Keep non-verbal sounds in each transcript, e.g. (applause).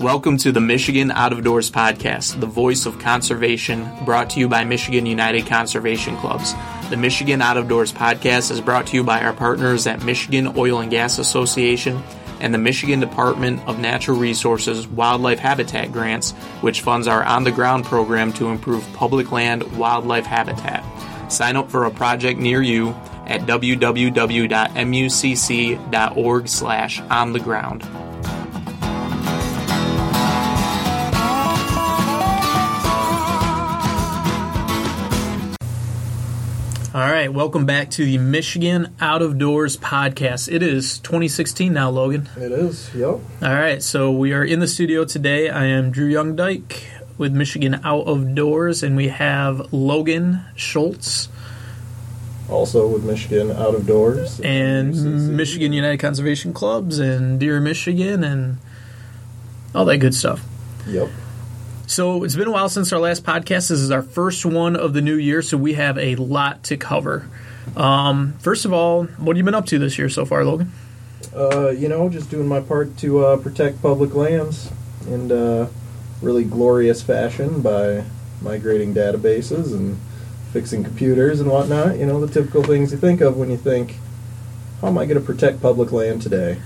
Welcome to the Michigan Out of Doors podcast, the voice of conservation, brought to you by Michigan United Conservation Clubs. The Michigan Out of Doors podcast is brought to you by our partners at Michigan Oil and Gas Association and the Michigan Department of Natural Resources Wildlife Habitat Grants, which funds our on the ground program to improve public land wildlife habitat. Sign up for a project near you at www.mucc.org slash on the ground. All right, welcome back to the Michigan Out of Doors podcast. It is 2016 now, Logan. It is, yep. All right, so we are in the studio today. I am Drew Youngdyke with Michigan Out of Doors, and we have Logan Schultz. Also with Michigan Out of Doors. And. Michigan United Conservation Clubs and Deer, Michigan, and all that good stuff. Yep. So it's been a while since our last podcast. This is our first one of the new year, so we have a lot to cover. Um, first of all, what have you been up to this year so far, Logan? Uh, you know, just doing my part to uh, protect public lands in uh, really glorious fashion by migrating databases and fixing computers and whatnot. You know, the typical things you think of when you think, how am I going to protect public land today?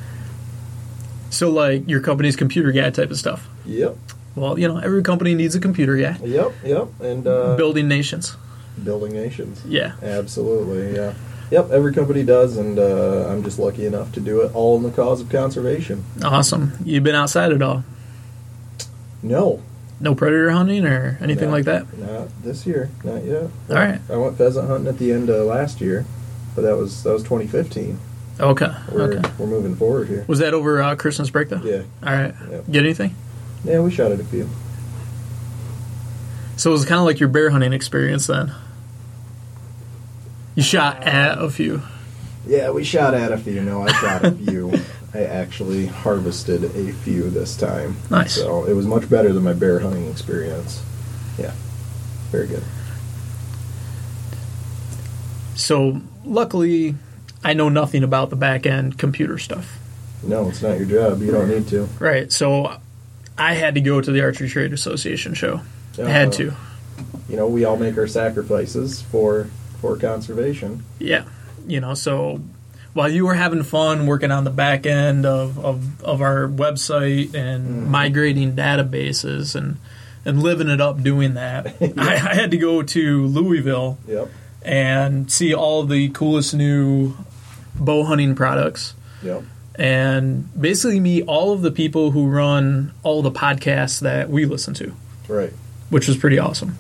So, like your company's computer guy type of stuff. Yep. Well, you know, every company needs a computer, yeah. Yep, yep, and uh, building nations. Building nations. Yeah. Absolutely, yeah. Yep, every company does, and uh, I'm just lucky enough to do it all in the cause of conservation. Awesome. You've been outside at all? No. No predator hunting or anything not, like that? Not this year. Not yet. All right. I went pheasant hunting at the end of last year, but that was that was 2015. Okay. We're, okay. We're moving forward here. Was that over uh, Christmas break though? Yeah. All right. Yep. Get anything? Yeah, we shot at a few. So it was kind of like your bear hunting experience then. You shot uh, at a few. Yeah, we shot at a few. No, I shot a few. (laughs) I actually harvested a few this time. Nice. So it was much better than my bear hunting experience. Yeah, very good. So luckily, I know nothing about the back end computer stuff. No, it's not your job. You don't need to. Right. So I had to go to the Archery Trade Association show. I had to. You know, we all make our sacrifices for for conservation. Yeah. You know, so while you were having fun working on the back end of, of, of our website and mm-hmm. migrating databases and and living it up doing that, yeah. (laughs) I, I, had to go to Louisville yep. and see all the coolest new bow hunting products. Yep and basically meet all of the people who run all the podcasts that we listen to. Right. Which was pretty awesome.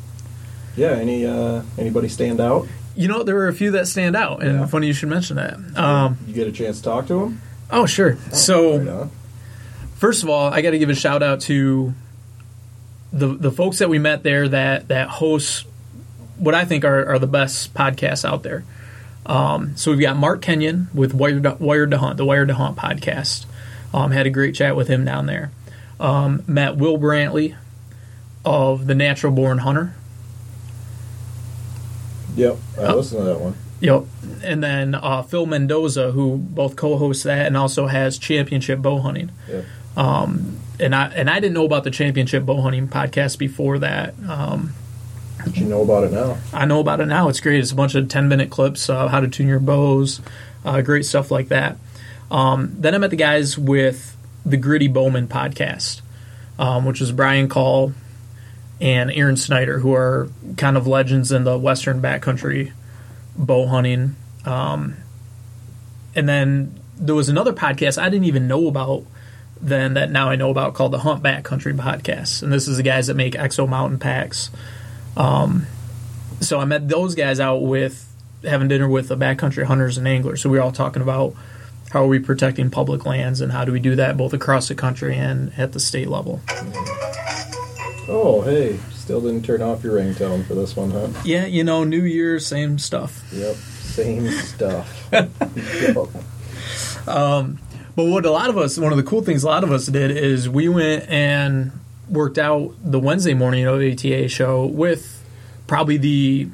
Yeah. Any uh, anybody stand out? You know, there were a few that stand out, and yeah. funny you should mention that. Um, you get a chance to talk to them. Oh, sure. Oh, so, right first of all, I got to give a shout out to the the folks that we met there that that host what I think are, are the best podcasts out there. Um, so we've got Mark Kenyon with Wired to, Wired to Hunt, the Wired to Hunt podcast. Um, had a great chat with him down there. Um, met Will Brantley of the Natural Born Hunter. Yep, I uh, listened to that one. Yep, and then uh, Phil Mendoza, who both co-hosts that and also has Championship Bow Hunting. Yep. Um, and I and I didn't know about the Championship Bow Hunting podcast before that. Um, you know about it now. I know about it now. It's great. It's a bunch of 10 minute clips, uh, how to tune your bows, uh, great stuff like that. Um, then I met the guys with the Gritty Bowman podcast, um, which is Brian Call and Aaron Snyder, who are kind of legends in the Western backcountry bow hunting. Um, and then there was another podcast I didn't even know about then that now I know about called the Hunt Backcountry Podcast. And this is the guys that make Exo Mountain Packs um, so I met those guys out with having dinner with the backcountry hunters and anglers. So we were all talking about how are we protecting public lands and how do we do that both across the country and at the state level. Oh, hey, still didn't turn off your ringtone for this one, huh? Yeah, you know, New Year, same stuff. Yep, same stuff. (laughs) um, but what a lot of us, one of the cool things a lot of us did is we went and worked out the Wednesday morning OATA show with probably the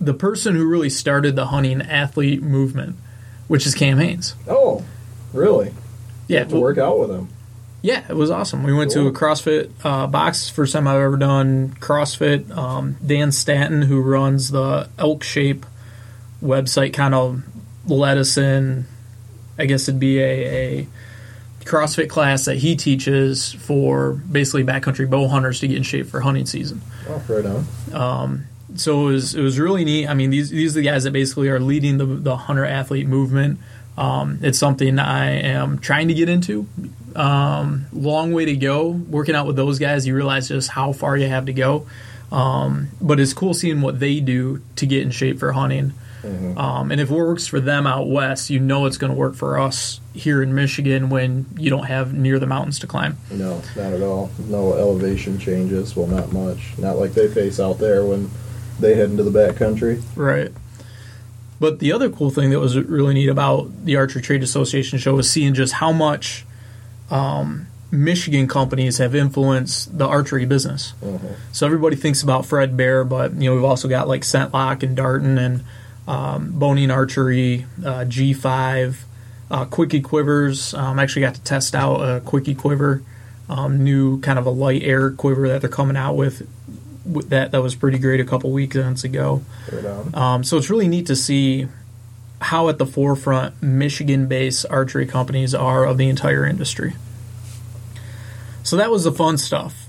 the person who really started the hunting athlete movement, which is Cam Hanes. Oh, really? Yeah, to work out with him. Yeah, it was awesome. We went Cool. to a CrossFit uh, box. First time I've ever done CrossFit. Um, Dan Staton, who runs the Elk Shape website, kind of let us in. I guess it'd be a, a CrossFit class that he teaches for basically backcountry bow hunters to get in shape for hunting season. Oh, right on. so it was it was really neat. I mean, these these are the guys that basically are leading the the hunter athlete movement. Um, it's something I am trying to get into. Um, long way to go. Working out with those guys, you realize just how far you have to go. Um, but it's cool seeing what they do to get in shape for hunting. Um, and if it works for them out west, you know it's going to work for us here in Michigan when you don't have near the mountains to climb. No, not at all. No elevation changes. Well, not much. Not like they face out there when they head into the back country. Right. But the other cool thing that was really neat about the Archery Trade Association show was seeing just how much um, Michigan companies have influenced the archery business. Uh-huh. So everybody thinks about Fred Bear, but you know we've also got like ScentLok and Darton and um, Bohning Archery, uh, G5, uh, Kwikee Kwivers. Um, I actually got to test out a Kwikee Kwiver, um, new kind of a light air quiver that they're coming out with. with That that was pretty great a couple weekends ago. Um, so it's really neat to see how at the forefront Michigan-based archery companies are of the entire industry. So that was the fun stuff.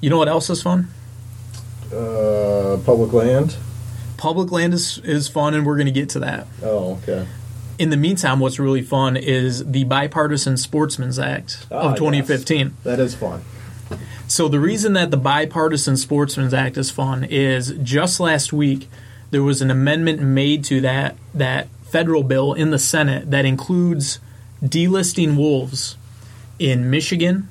You know what else is fun? Uh, public land. Public land is, is fun, and we're going to get to that. Oh, okay. In the meantime, what's really fun is the Bipartisan Sportsman's Act Ah, of 2015. That is fun. So the reason that the Bipartisan Sportsman's Act is fun is just last week there was an amendment made to that that federal bill in the Senate that includes delisting wolves in Michigan,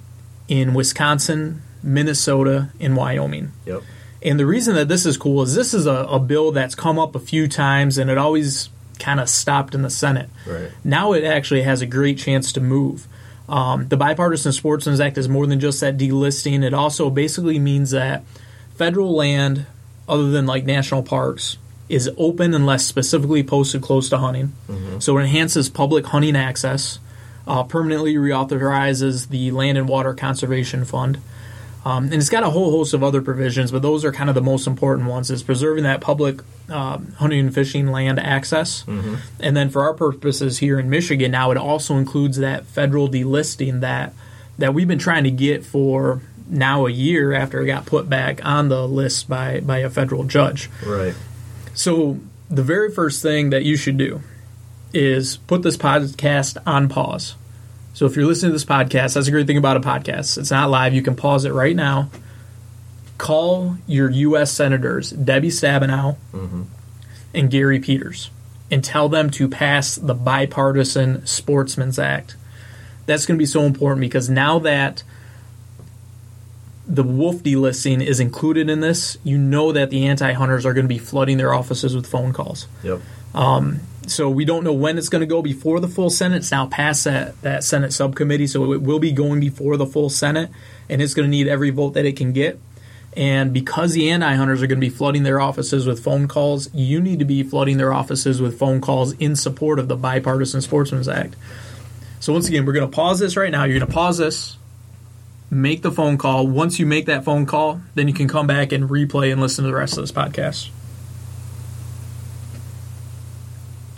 in Wisconsin, Minnesota, and Wyoming. Yep. And the reason that this is cool is this is a, a bill that's come up a few times and it always kind of stopped in the Senate. Right. Now it actually has a great chance to move. Um, the Bipartisan Sportsman's Act is more than just that delisting. It also basically means that federal land, other than like national parks, is open unless specifically posted close to hunting. So it enhances public hunting access, uh, permanently reauthorizes the Land and Water Conservation Fund. Um, and it's got a whole host of other provisions, but those are kind of the most important ones. Is preserving that public um, hunting and fishing land access, and then for our purposes here in Michigan, now it also includes that federal delisting that that we've been trying to get for now a year after it got put back on the list by by a federal judge. Right. So the very first thing that you should do is put this podcast on pause. So if you're listening to this podcast, that's a great thing about a podcast. It's not live. You can pause it right now. Call your U.S. senators, Debbie Stabenow mm-hmm. and Gary Peters, and tell them to pass the bipartisan Sportsman's Act. That's going to be so important because now that the wolf delisting is included in this, you know that the anti hunters are going to be flooding their offices with phone calls. Yep. Um, So we don't know when it's going to go before the full Senate. It's now past that, that Senate subcommittee, so it will be going before the full Senate, and it's going to need every vote that it can get. And because the anti hunters are going to be flooding their offices with phone calls, you need to be flooding their offices with phone calls in support of the Bipartisan Sportsman's Act. So once again, we're going to pause this right now. You're going to pause this, make the phone call. Once you make that phone call, then you can come back and replay and listen to the rest of this podcast.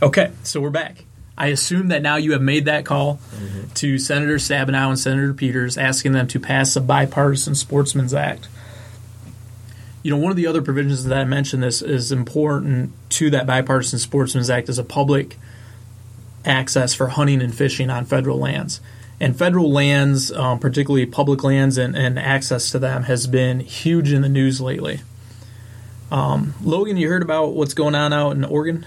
Okay, so we're back. I assume that now you have made that call to Senator Stabenow and Senator Peters asking them to pass the Bipartisan Sportsman's Act. You know, one of the other provisions that I mentioned this is important to that Bipartisan Sportsman's Act is a public access for hunting and fishing on federal lands. And federal lands, um, particularly public lands and, and access to them, has been huge in the news lately. Um, Logan, you heard about what's going on out in Oregon?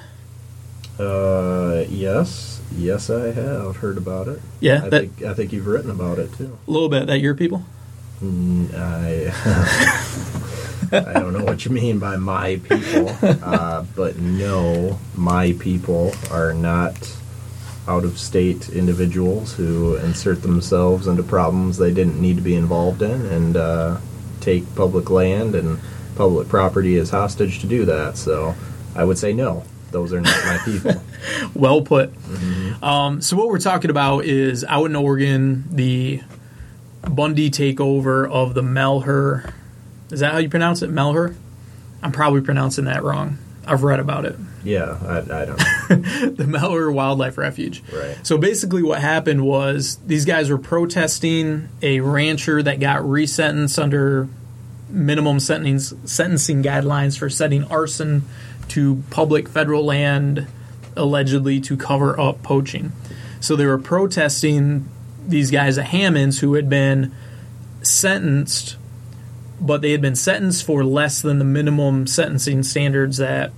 Uh, yes, yes, I have heard about it. Yeah, I that think I think you've written about it too. a little bit. That your people? Mm, I (laughs) I don't know what you mean by my people, uh, but no, my people are not out of state individuals who insert themselves into problems they didn't need to be involved in and uh, take public land and public property as hostage to do that. So I would say no, those are not my people. (laughs) Well put. Um, so what we're talking about is out in Oregon, the Bundy takeover of the Melher. Is that how you pronounce it? Melher? I'm probably pronouncing that wrong. I've read about it. Yeah, I, I don't know. (laughs) the Melher Wildlife Refuge. Right. So basically, what happened was these guys were protesting a rancher that got resentenced under minimum sentencing, sentencing guidelines for setting arson to public federal land, allegedly to cover up poaching. So they were protesting these guys at Hammonds who had been sentenced, but they had been sentenced for less than the minimum sentencing standards that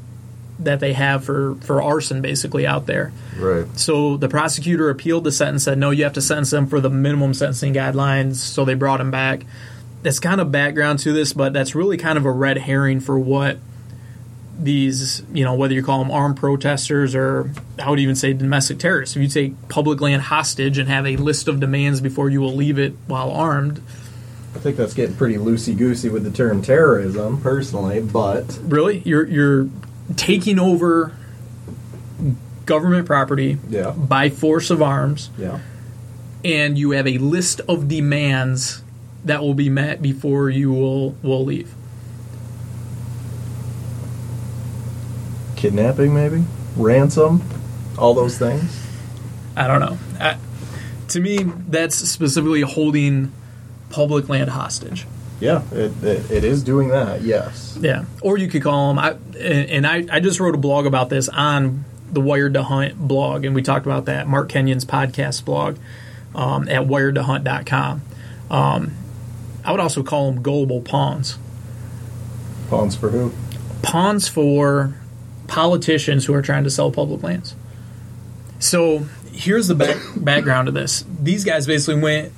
that they have for for arson basically out there. Right. So the prosecutor appealed the sentence, said no, you have to sentence them for the minimum sentencing guidelines. So they brought him back. That's kind of background to this, but that's really kind of a red herring for what these, you know, whether you call them armed protesters or I would even say domestic terrorists. If you take public land hostage and have a list of demands before you will leave it while armed. I think that's getting pretty loosey goosey with the term terrorism, personally. But really, you're you're taking over government property yeah. by force of arms. Yeah. And you have a list of demands that will be met before you will will leave. Kidnapping, maybe ransom, all those things. I don't know. I, to me, that's specifically holding public land hostage. Yeah, it, it, it is doing that. Yes. Yeah, or you could call them. I and I, I just wrote a blog about this on the Wired to Hunt blog, and we talked about that. Mark Kenyon's podcast blog um, at wiredtohunt.com. Um, I would also call them gullible pawns. Pawns for who? Pawns for politicians who are trying to sell public lands. So here's the back, (coughs) background of this. These guys basically went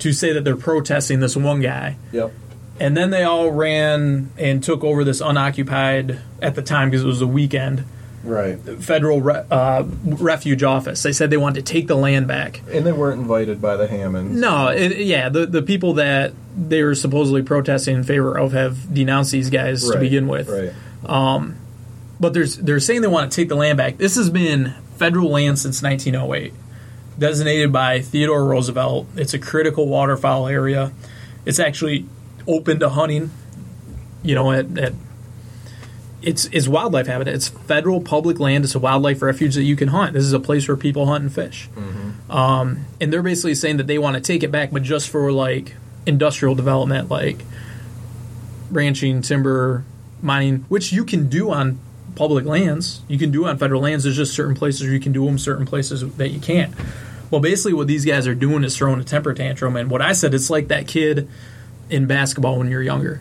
to say that they're protesting this one guy. Yep. And then they all ran and took over this unoccupied, at the time because it was a weekend, right federal re- uh, refuge office. They said they wanted to take the land back. And they weren't invited by the Hammonds. No, it, yeah, the, the people that they were supposedly protesting in favor of have denounced these guys right. to begin with. Right. Um, but there's, they're saying they want to take the land back. This has been federal land since 1908, designated by Theodore Roosevelt. It's a critical waterfowl area. It's actually open to hunting. You know, at, at it's it's wildlife habitat. It's federal public land. It's a wildlife refuge that you can hunt. This is a place where people hunt and fish. Mm-hmm. Um, and they're basically saying that they want to take it back, but just for like industrial development, like ranching, timber, mining, which you can do on public lands. You can do it on federal lands. There's just certain places you can do them, certain places that you can't. Well, basically, what these guys are doing is throwing a temper tantrum. And what I said, it's like that kid in basketball when you're younger.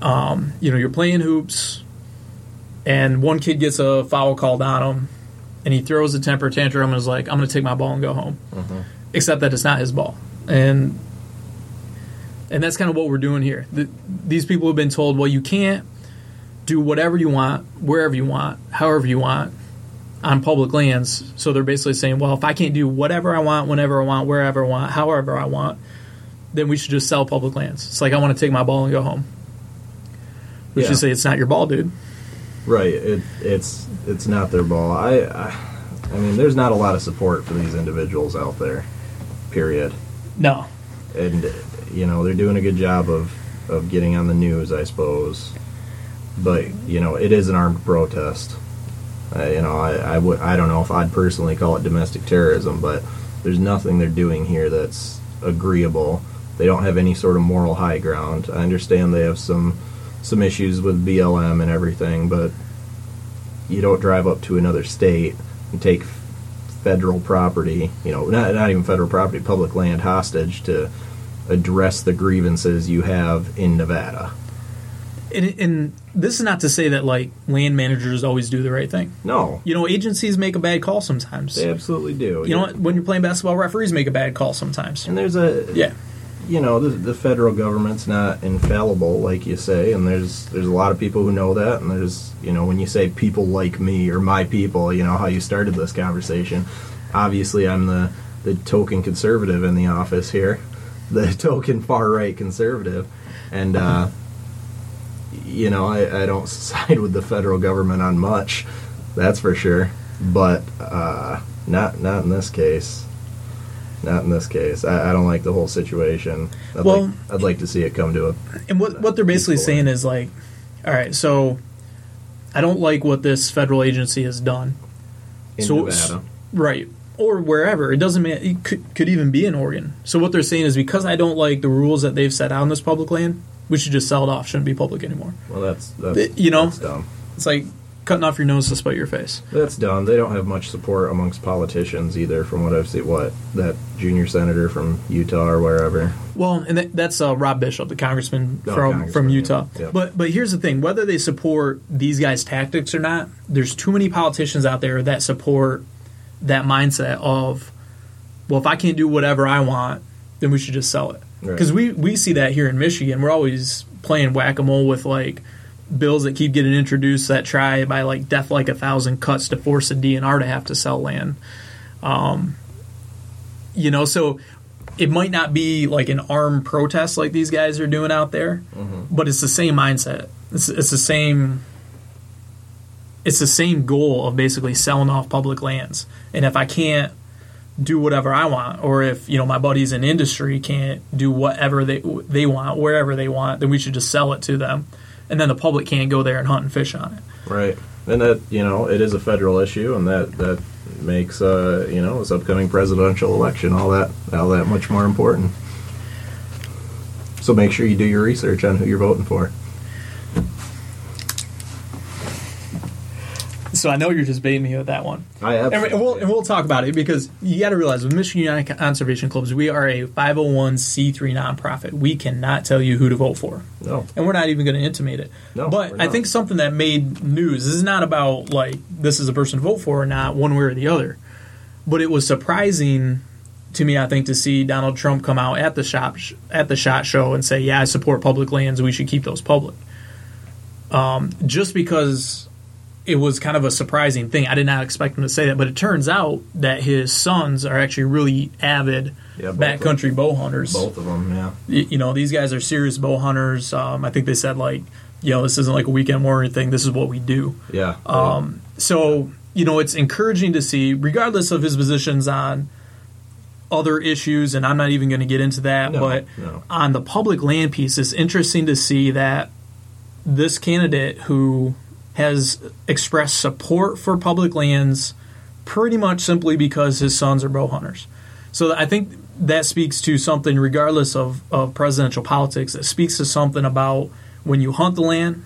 Um, you know, you're playing hoops, and one kid gets a foul called on him, and he throws a temper tantrum and is like, "I'm going to take my ball and go home," mm-hmm. except that it's not his ball, and and that's kind of what we're doing here. The, these people have been told, "Well, you can't do whatever you want, wherever you want, however you want." On public lands, so they're basically saying, "Well, if I can't do whatever I want, whenever I want, wherever I want, however I want, then we should just sell public lands." It's like I want to take my ball and go home. We Yeah. should say it's not your ball, dude. Right. It, it's it's not their ball. I, I I mean, there's not a lot of support for these individuals out there. Period. No, And you know they're doing a good job of of getting on the news, I suppose. But you know it is an armed protest. Uh, you know I I would I don't know if I'd personally call it domestic terrorism, but there's nothing they're doing here that's agreeable. They don't have any sort of moral high ground. I understand they have some some issues with BLM and everything, but you don't drive up to another state and take federal property, you know, not, not even federal property, public land hostage to address the grievances you have in Nevada. and, and this is not to say that like land managers always do the right thing. No, You know, agencies make a bad call sometimes. they absolutely do. You know, what? when you're playing basketball, referees make a bad call sometimes. and there's a Yeah, you know the, the federal government's not infallible like you say and there's there's a lot of people who know that and there's you know when you say people like me or my people you know how you started this conversation obviously i'm the the token conservative in the office here (laughs) the token far right conservative and uh you know I, I don't (laughs) side with the federal government on much that's for sure but uh not not in this case not in this case. I, I don't like the whole situation. I'd Well- like, I'd like to see it come to a And what what they're basically Peaceful. saying is like, all right, so I don't like what this federal agency has done. in So- Nevada. Right. Or wherever. It doesn't matter. It could, could even be in Oregon. So what they're saying is because I don't like the rules that they've set out on this public land, we should just sell it off. Shouldn't be public anymore. Well, that's, that's you know? that's dumb. It's like cutting off your nose to spite your face. That's dumb. They don't have much support amongst politicians either, from what I've seen. What that junior senator from Utah or wherever. Well, and that, that's uh, Rob Bishop, the congressman Oh, from congressman, from yeah. Utah. Yeah. But but here's the thing: whether they support these guys' tactics or not, there's too many politicians out there that support that mindset of, well, if I can't do whatever I want, then we should just sell it. Right. Because we we see that here in Michigan, we're always playing whack a mole with like bills that keep getting introduced that try by like death like a thousand cuts to force a DNR to have to sell land. Um, you know, so it might not be like an armed protest like these guys are doing out there, but it's the same mindset. It's, it's the same. It's the same goal of basically selling off public lands, and if I can't do whatever I want, or if you know my buddies in industry can't do whatever they they want wherever they want, then we should just sell it to them, and then the public can't go there and hunt and fish on it. Right, and that you know it is a federal issue, and that that makes uh, you know this upcoming presidential election all that all that much more important. So make sure you do your research on who you're voting for. So I know you're just baiting me with that one. I have. And, we- and we'll and we'll talk about it because you got to realize with Michigan United Conservation Clubs, we are a 501c3 nonprofit. We cannot tell you who to vote for, no, and we're not even going to intimate it. No, but we're I not. think something that made news. This is not about like this is a person to vote for or not, one way or the other. But it was surprising to me, I think, to see Donald Trump come out at the shop at the shot show and say, "Yeah, I support public lands. We should keep those public." Um, just because it was kind of a surprising thing. I did not expect him to say that, but it turns out that his sons are actually really avid Yeah, backcountry bow hunters. both of them. Yeah, You know, these guys are serious bow hunters. Um, I think they said like, you know, this isn't like a weekend warrior thing. This is what we do. yeah. Um, so you know, it's encouraging to see, regardless of his positions on other issues, and I'm not even going to get into that. No, but no. on the public land piece, it's interesting to see that this candidate who has expressed support for public lands pretty much simply because his sons are bow hunters. So I think that speaks to something, regardless of, of presidential politics, it speaks to something about when you hunt the land,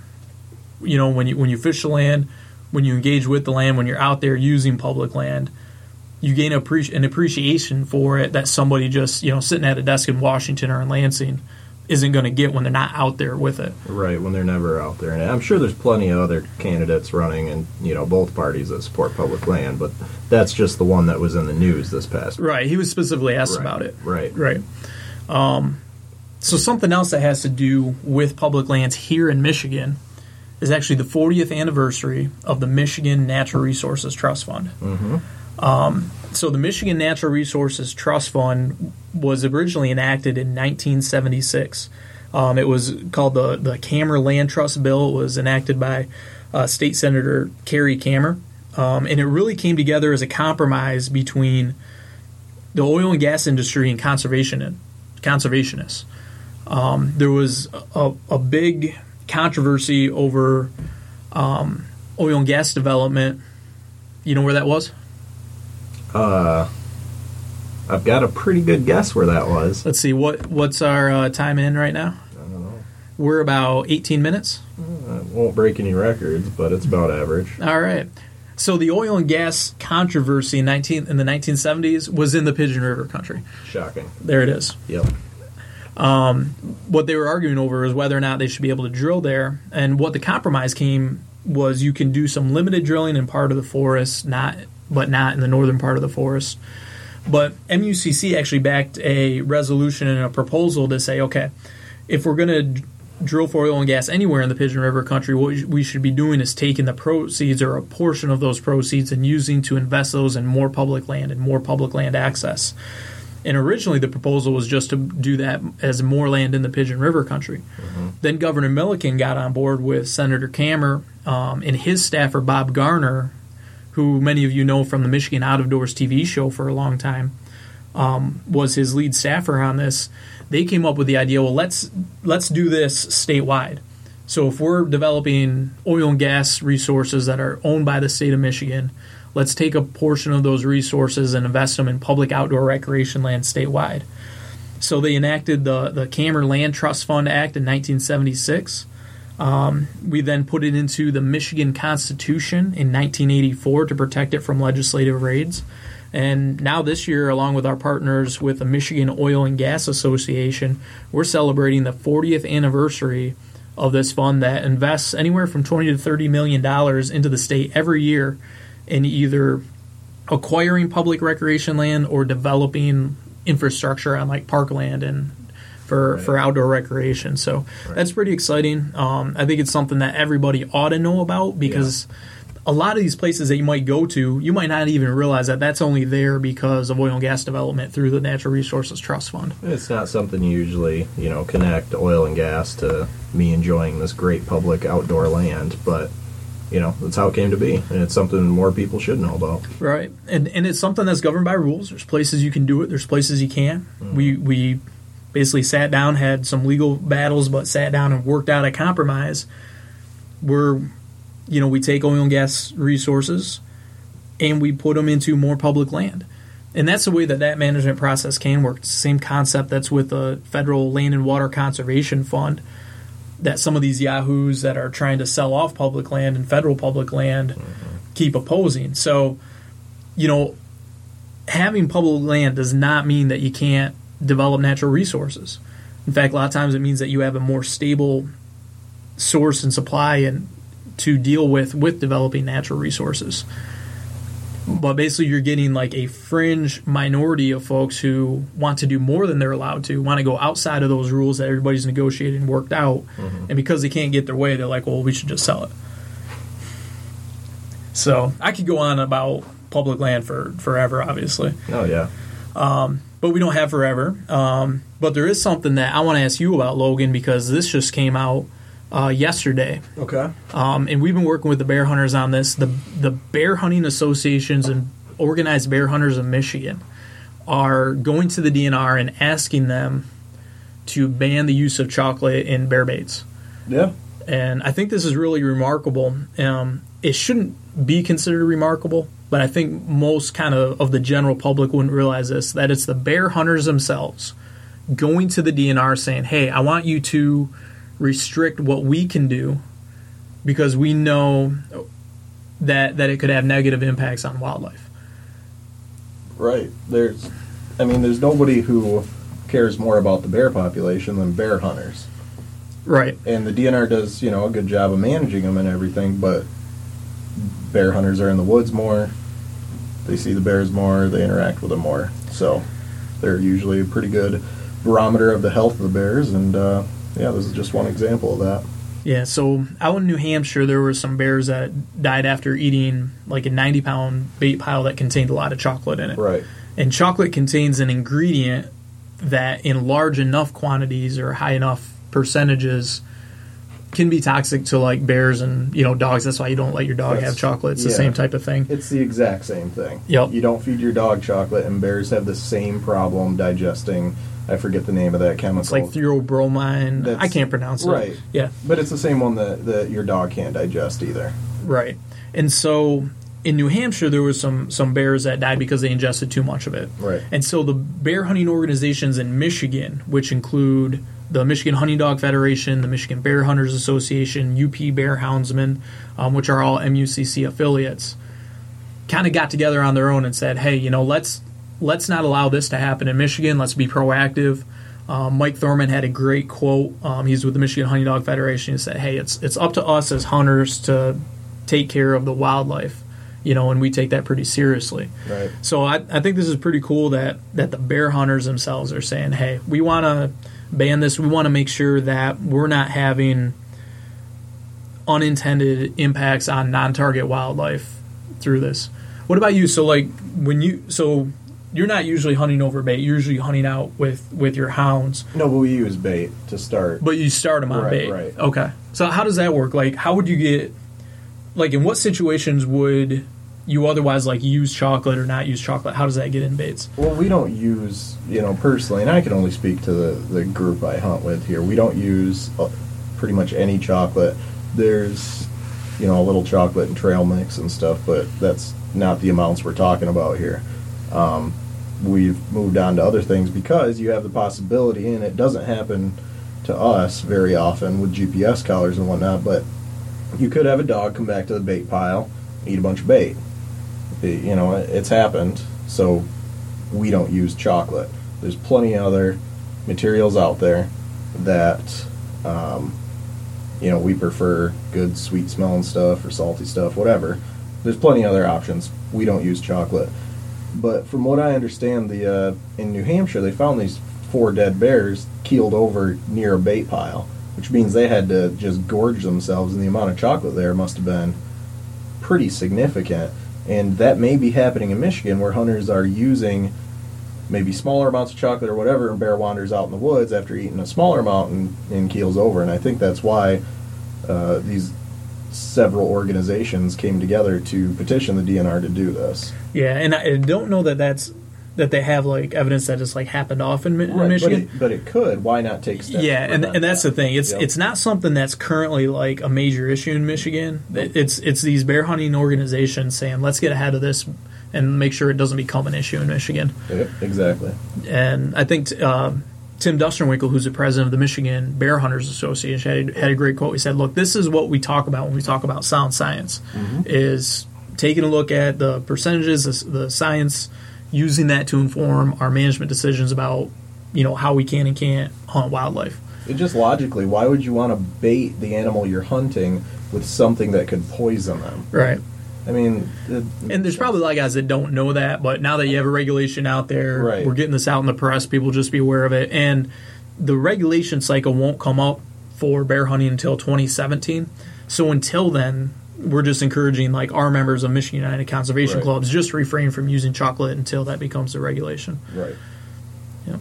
you know, when you when you fish the land, when you engage with the land, when you're out there using public land, you gain an appreciation for it that somebody just you know sitting at a desk in Washington or in Lansing isn't going to get when they're not out there with it. Right when they're never out there, and I'm sure there's plenty of other candidates running, and you know both parties that support public land, but that's just the one that was in the news this past. Right. He was specifically asked Right, about it. Right. Right. Um, so something else that has to do with public lands here in Michigan is actually the 40th anniversary of the Michigan Natural Resources Trust Fund. Um, so the Michigan Natural Resources Trust Fund was originally enacted in 1976. Um, it was called the the Kammer Land Trust Bill. It was enacted by uh, State Senator Kerry Kammer, um, and it really came together as a compromise between the oil and gas industry and conservation conservationists. Um, there was a, a big controversy over um, oil and gas development. You know where that was? Uh, I've got a pretty good guess where that was. Let's see what what's our uh, time in right now. I don't know. We're about 18 minutes. It won't break any records, but it's about average. All right. So the oil and gas controversy in 19 in the 1970s was in the Pigeon River country. Shocking. There it is. Yep. Um, what they were arguing over is whether or not they should be able to drill there. And what the compromise came was you can do some limited drilling in part of the forest, not but not in the northern part of the forest. But MUCC actually backed a resolution and a proposal to say, okay, if we're going to drill for oil and gas anywhere in the Pigeon River country, what we should be doing is taking the proceeds or a portion of those proceeds and using to invest those in more public land and more public land access. And originally, the proposal was just to do that as more land in the Pigeon River country. Then Governor Milliken got on board with Senator Kammer um, and his staffer, Bob Garner, who many of you know from the Michigan Out of Doors TV show for a long time. um, was his lead staffer on this. They came up with the idea. Well, let's let's do this statewide. So if we're developing oil and gas resources that are owned by the state of Michigan, let's take a portion of those resources and invest them in public outdoor recreation land statewide. So they enacted the the Kammer Land Trust Fund Act in 1976. Um, we then put it into the Michigan Constitution in 1984 to protect it from legislative raids. And now this year, along with our partners with the Michigan Oil and Gas Association, we're celebrating the 40th anniversary of this fund that invests anywhere from 20 to 30 million dollars into the state every year in either acquiring public recreation land or developing infrastructure on like parkland and for, Right. for outdoor recreation. So Right. that's pretty exciting. Um, I think it's something that everybody ought to know about because a lot of these places that you might go to, you might not even realize that that's only there because of oil and gas development through the Natural Resources Trust Fund. It's not something you usually, you know, connect oil and gas to me enjoying this great public outdoor land, but you know, that's how it came to be, and it's something more people should know about. Right, and and it's something that's governed by rules. There's places you can do it. There's places you can't. We we basically sat down, had some legal battles, but sat down and worked out a compromise. Where, you know, we take oil and gas resources, and we put them into more public land, and that's the way that that management process can work. It's the same concept that's with the federal Land and Water Conservation Fund. That some of these yahoos that are trying to sell off public land and federal public land mm-hmm. keep opposing. So, you know, having public land does not mean that you can't develop natural resources. In fact, a lot of times it means that you have a more stable source and supply and to deal with with developing natural resources. But basically, you're getting like a fringe minority of folks who want to do more than they're allowed to, want to go outside of those rules that everybody's negotiated and worked out. Mm-hmm. And because they can't get their way, they're like, well, we should just sell it. So I could go on about public land for forever, obviously, Oh yeah, um, but we don't have forever. Um, but there is something that I want to ask you about, Logan, because this just came out uh, yesterday, Okay. um, and we've been working with the bear hunters on this. The the bear hunting associations and organized bear hunters of Michigan are going to the DNR and asking them to ban the use of chocolate in bear baits. Yeah. and I think this is really remarkable. Um, it shouldn't be considered remarkable, but I think most kind of of the general public wouldn't realize this that it's the bear hunters themselves going to the DNR saying, "Hey, I want you to restrict what we can do because we know that that it could have negative impacts on wildlife." Right. There's, I mean, there's nobody who cares more about the bear population than bear hunters. Right. And the DNR does, you know, a good job of managing them and everything, but bear hunters are in the woods more. They see the bears more, they interact with them more. So they're usually a pretty good barometer of the health of the bears, and uh, yeah, this is just one example of that. Yeah, so out in New Hampshire, there were some bears that died after eating like a 90 pound bait pile that contained a lot of chocolate in it. Right. And chocolate contains an ingredient that, in large enough quantities or high enough percentages, can be toxic to like bears and you know dogs. That's why you don't let your dog That's- have chocolate. It's the same type of thing. It's the exact same thing. Yep. You don't feed your dog chocolate, and bears have the same problem digesting. I forget the name of that chemical. It's like theobromine. That's- I can't pronounce it. right. Yeah. But it's the same one that, that your dog can't digest either. Right. And so in New Hampshire, there was some some bears that died because they ingested too much of it. Right. And so the bear hunting organizations in Michigan, which include the Michigan Hunting Dog Federation, the Michigan Bear Hunters Association, UP Bear Houndsmen, um, which are all MUCC affiliates, kind of got together on their own and said, "Hey, you know, let's let's not allow this to happen in Michigan. Let's be proactive." Um, Mike Thorman had a great quote. Um, he's with the Michigan Hunting Dog Federation. He said, "Hey, it's it's up to us as hunters to take care of the wildlife, you know, and we take that pretty seriously." Right. So I, I think this is pretty cool that that the bear hunters themselves are saying, "Hey, we want to ban this. We want to make sure that we're not having unintended impacts on non-target wildlife through this." What about you? So like when you so you're not usually hunting over bait. You're usually hunting out with with your hounds, No, but we use bait to start. but you start them on Right, bait. right. Okay. So how does that work? Like how would you get like in what situations would you otherwise like use chocolate or not use chocolate? How does that get in baits? Well, we don't use, you know, personally, and I can only speak to the, the group I hunt with here. We don't use uh, pretty much any chocolate. There's, you know, a little chocolate and trail mix and stuff, but that's not the amounts we're talking about here. Um, we've moved on to other things because you have the possibility, and it doesn't happen to us very often with GPS collars and whatnot, but you could have a dog come back to the bait pile, eat a bunch of bait. You know, it's happened. So we don't use chocolate. There's plenty of other materials out there that, um, you know, we prefer good sweet smelling stuff or salty stuff, whatever. There's plenty of other options. We don't use chocolate. But from what I understand, the uh, in New Hampshire they found these four dead bears keeled over near a bait pile, which means they had to just gorge themselves, and the amount of chocolate there must have been pretty significant. And that may be happening in Michigan, where hunters are using maybe smaller amounts of chocolate or whatever, and bear wanders out in the woods after eating a smaller amount and, and keels over. And I think that's why uh, these several organizations came together to petition the DNR to do this. Yeah, and I don't know that that's that they have like evidence that it's like happened off in, in But Michigan. it, but it could. Why not take steps? yeah, and and that's the thing. It's Yep. it's not something that's currently like a major issue in Michigan. It's it's these bear hunting organizations saying let's get ahead of this and make sure it doesn't become an issue in Michigan. Yep, exactly. And I think um, Tim Dusterwinkle, who's the president of the Michigan Bear Hunters Association, had, had a great quote. He said, "Look, this is what we talk about when we talk about sound science: is taking a look at the percentages, the, the science, using that to inform our management decisions about you know how we can and can't hunt wildlife." It just logically, why would you want to bait the animal you're hunting with something that could poison them? Right. I mean, it, And there's probably a lot of guys that don't know that, but now that you have a regulation out there, Right. we're getting this out in the press. People just be aware of it. And the regulation cycle won't come up for bear hunting until 2017. So until then, we're just encouraging like our members of Michigan United Conservation Right. Clubs just refrain from using chocolate until that becomes a regulation. right. Yeah.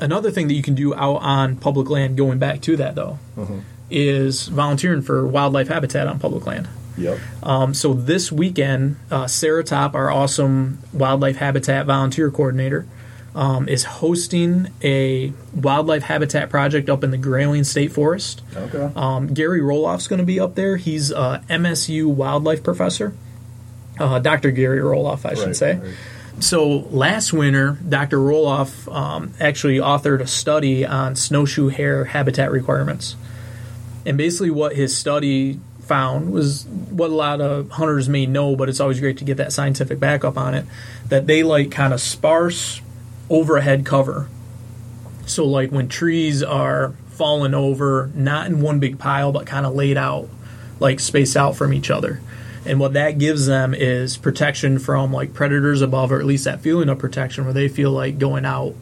Another thing that you can do out on public land, going back to that though, Mhm. is volunteering for wildlife habitat on public land. Yep. Um, so this weekend, uh, Sarah Topp, our awesome wildlife habitat volunteer coordinator, um, is hosting a wildlife habitat project up in the Grayling State Forest. Okay. Um, Gary Roloff's going to be up there. He's a MSU wildlife professor. Uh, Dr. Gary Roloff, I should Right, say. right. So last winter, Dr. Roloff um, actually authored a study on snowshoe hare habitat requirements. And basically, what his study found was what a lot of hunters may know, but it's always great to get that scientific backup on it. That they like kind of sparse overhead cover. So, like when trees are fallen over, not in one big pile, but kind of laid out, like spaced out from each other. And what that gives them is protection from like predators above, or at least that feeling of protection where they feel like going out.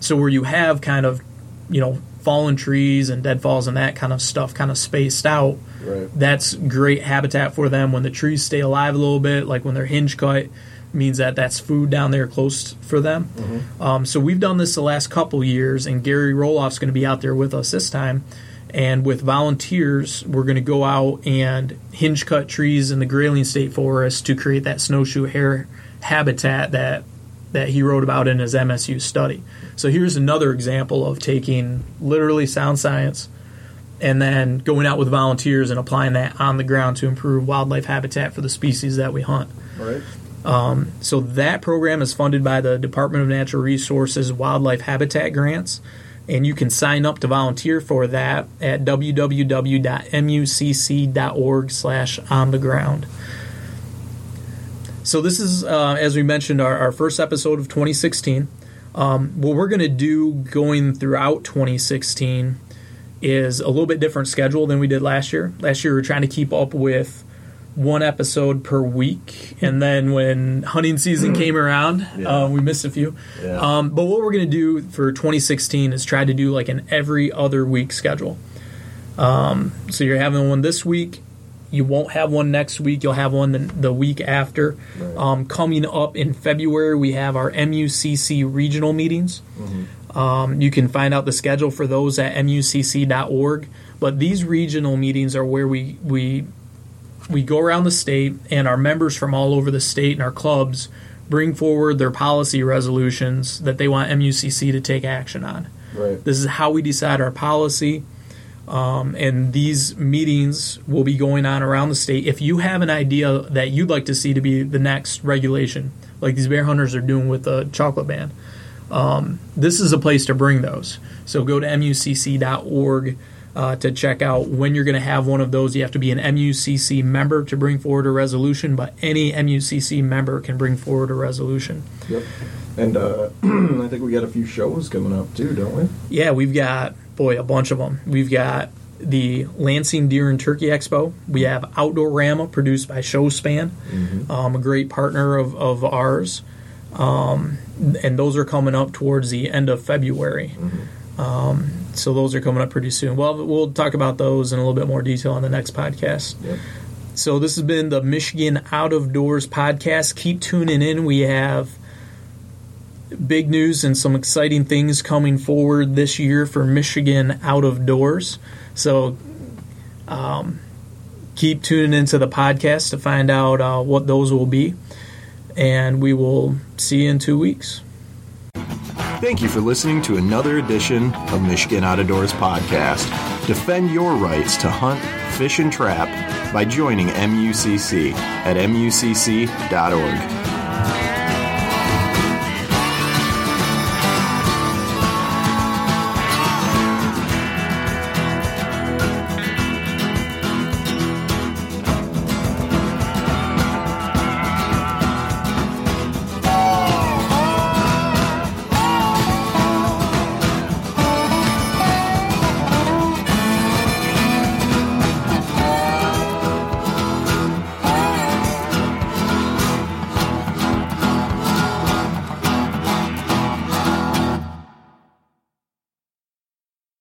So, where you have kind of, you know, fallen trees and deadfalls and that kind of stuff kind of spaced out, Right. that's great habitat for them when the trees stay alive a little bit like when they're hinge cut means that that's food down there close for them um, so we've done this the last couple years and gary roloff's going to be out there with us this time and with volunteers we're going to go out and hinge cut trees in the grayling state forest to create that snowshoe hare habitat that that he wrote about in his msu study so here's another example of taking literally sound science and then going out with volunteers and applying that on the ground to improve wildlife habitat for the species that we hunt. Right. So that program is funded by the Department of Natural Resources Wildlife Habitat Grants, and you can sign up to volunteer for that at www.mucc.org slash on the ground. So this is, uh, as we mentioned, our, our first episode of 2016. Um, what we're going to do going throughout 2016 is a little bit different schedule than we did last year. Last year we were trying to keep up with one episode per week, and then when hunting season came around, Yeah. uh, we missed a few. Yeah. Um, but what we're going to do for 2016 is try to do like an every other week schedule. Um, so you're having one this week. You won't have one next week. You'll have one the, the week after. Right. Um, coming up in February, we have our MUCC regional meetings. Um, you can find out the schedule for those at mucc.org. But these regional meetings are where we we we go around the state, and our members from all over the state and our clubs bring forward their policy resolutions that they want MUCC to take action on. Right. This is how we decide our policy. Um, and these meetings will be going on around the state. If you have an idea that you'd like to see to be the next regulation, like these bear hunters are doing with the chocolate ban, um, this is a place to bring those. So go to mucc.org uh, to check out when you're going to have one of those. You have to be an MUCC member to bring forward a resolution, but any MUCC member can bring forward a resolution. Yep. And uh, (clears throat) I think we got a few shows coming up too, don't we? Yeah, we've got boy a bunch of them. We've got the Lansing Deer and Turkey Expo. We have Outdoorama produced by Showspan, um, a great partner of, of ours. Um, and those are coming up towards the end of February. Um, so those are coming up pretty soon. Well, we'll talk about those in a little bit more detail on the next podcast. Yep. So this has been the Michigan Out of Doors podcast. Keep tuning in. We have big news and some exciting things coming forward this year for Michigan Out of Doors. So um, keep tuning into the podcast to find out uh, what those will be. And we will see you in two weeks. Thank you for listening to another edition of Michigan Out of Doors podcast. Defend your rights to hunt, fish, and trap by joining MUCC at mucc.org.